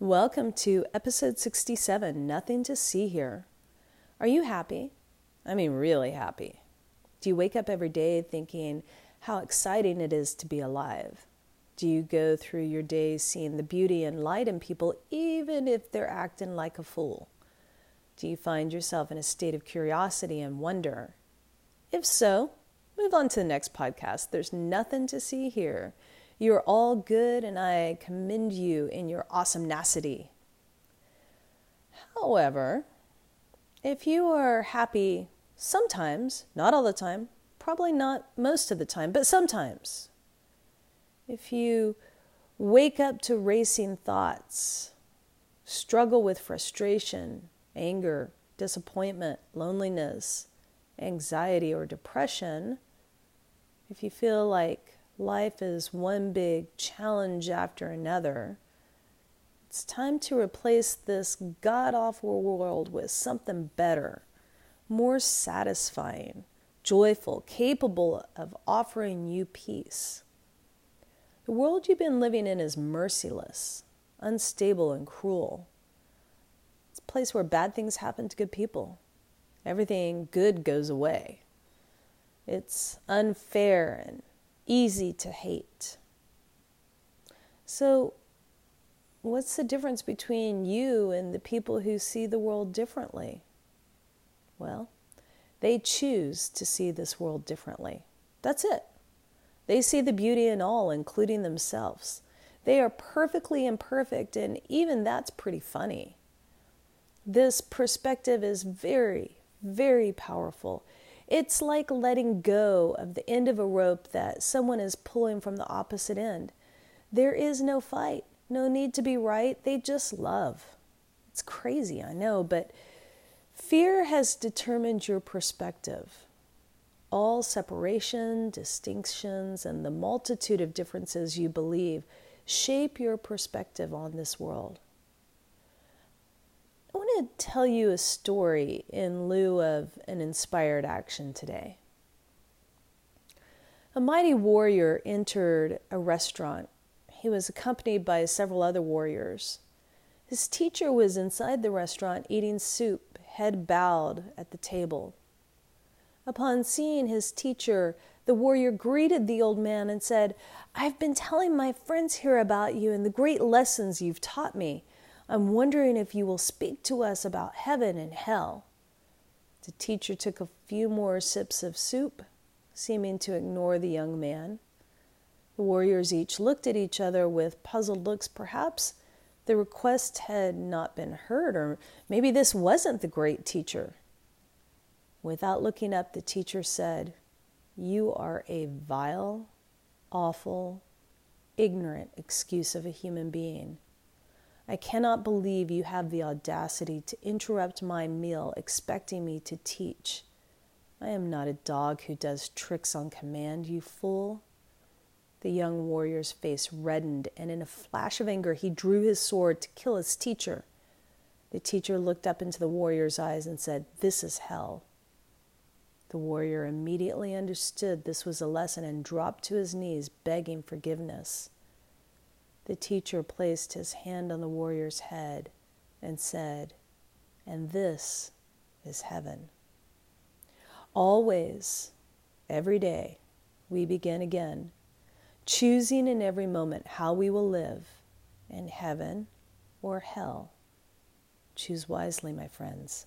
Welcome to episode 67 Nothing to See Here. Are you happy? I mean, really happy. Do you wake up every day thinking how exciting it is to be alive? Do you go through your days seeing the beauty and light in people, even if they're acting like a fool? Do you find yourself in a state of curiosity and wonder? If so, move on to the next podcast. There's nothing to see here. You are all good, and I commend you in your awesomenessity. However, if you are happy sometimes, not all the time, probably not most of the time, but sometimes, if you wake up to racing thoughts, struggle with frustration, anger, disappointment, loneliness, anxiety, or depression, if you feel like life is one big challenge after another, it's time to replace this god awful world with something better, more satisfying, joyful, capable of offering you peace. The world you've been living in is merciless, unstable, and cruel. It's a place where bad things happen to good people. Everything good goes away. It's unfair and easy to hate. So, what's the difference between you and the people who see the world differently? Well, they choose to see this world differently. That's it. They see the beauty in all, including themselves. They are perfectly imperfect, and even that's pretty funny. This perspective is very, very powerful. It's like letting go of the end of a rope that someone is pulling from the opposite end. There is no fight, no need to be right. They just love. It's crazy, I know, but fear has determined your perspective. All separation, distinctions, and the multitude of differences you believe shape your perspective on this world. Want to tell you a story in lieu of an inspired action today. A mighty warrior entered a restaurant. He was accompanied by several other warriors. His teacher was inside the restaurant eating soup, head bowed at the table. Upon seeing his teacher, the warrior greeted the old man and said, I've been telling my friends here about you and the great lessons you've taught me. I'm wondering if you will speak to us about heaven and hell. The teacher took a few more sips of soup, seeming to ignore the young man. The warriors each looked at each other with puzzled looks. Perhaps the request had not been heard, or maybe this wasn't the great teacher. Without looking up, the teacher said, You are a vile, awful, ignorant excuse of a human being. I cannot believe you have the audacity to interrupt my meal expecting me to teach. I am not a dog who does tricks on command, you fool. The young warrior's face reddened, and in a flash of anger, he drew his sword to kill his teacher. The teacher looked up into the warrior's eyes and said, This is hell. The warrior immediately understood this was a lesson and dropped to his knees, begging forgiveness. The teacher placed his hand on the warrior's head and said, And this is heaven. Always, every day, we begin again, choosing in every moment how we will live in heaven or hell. Choose wisely, my friends.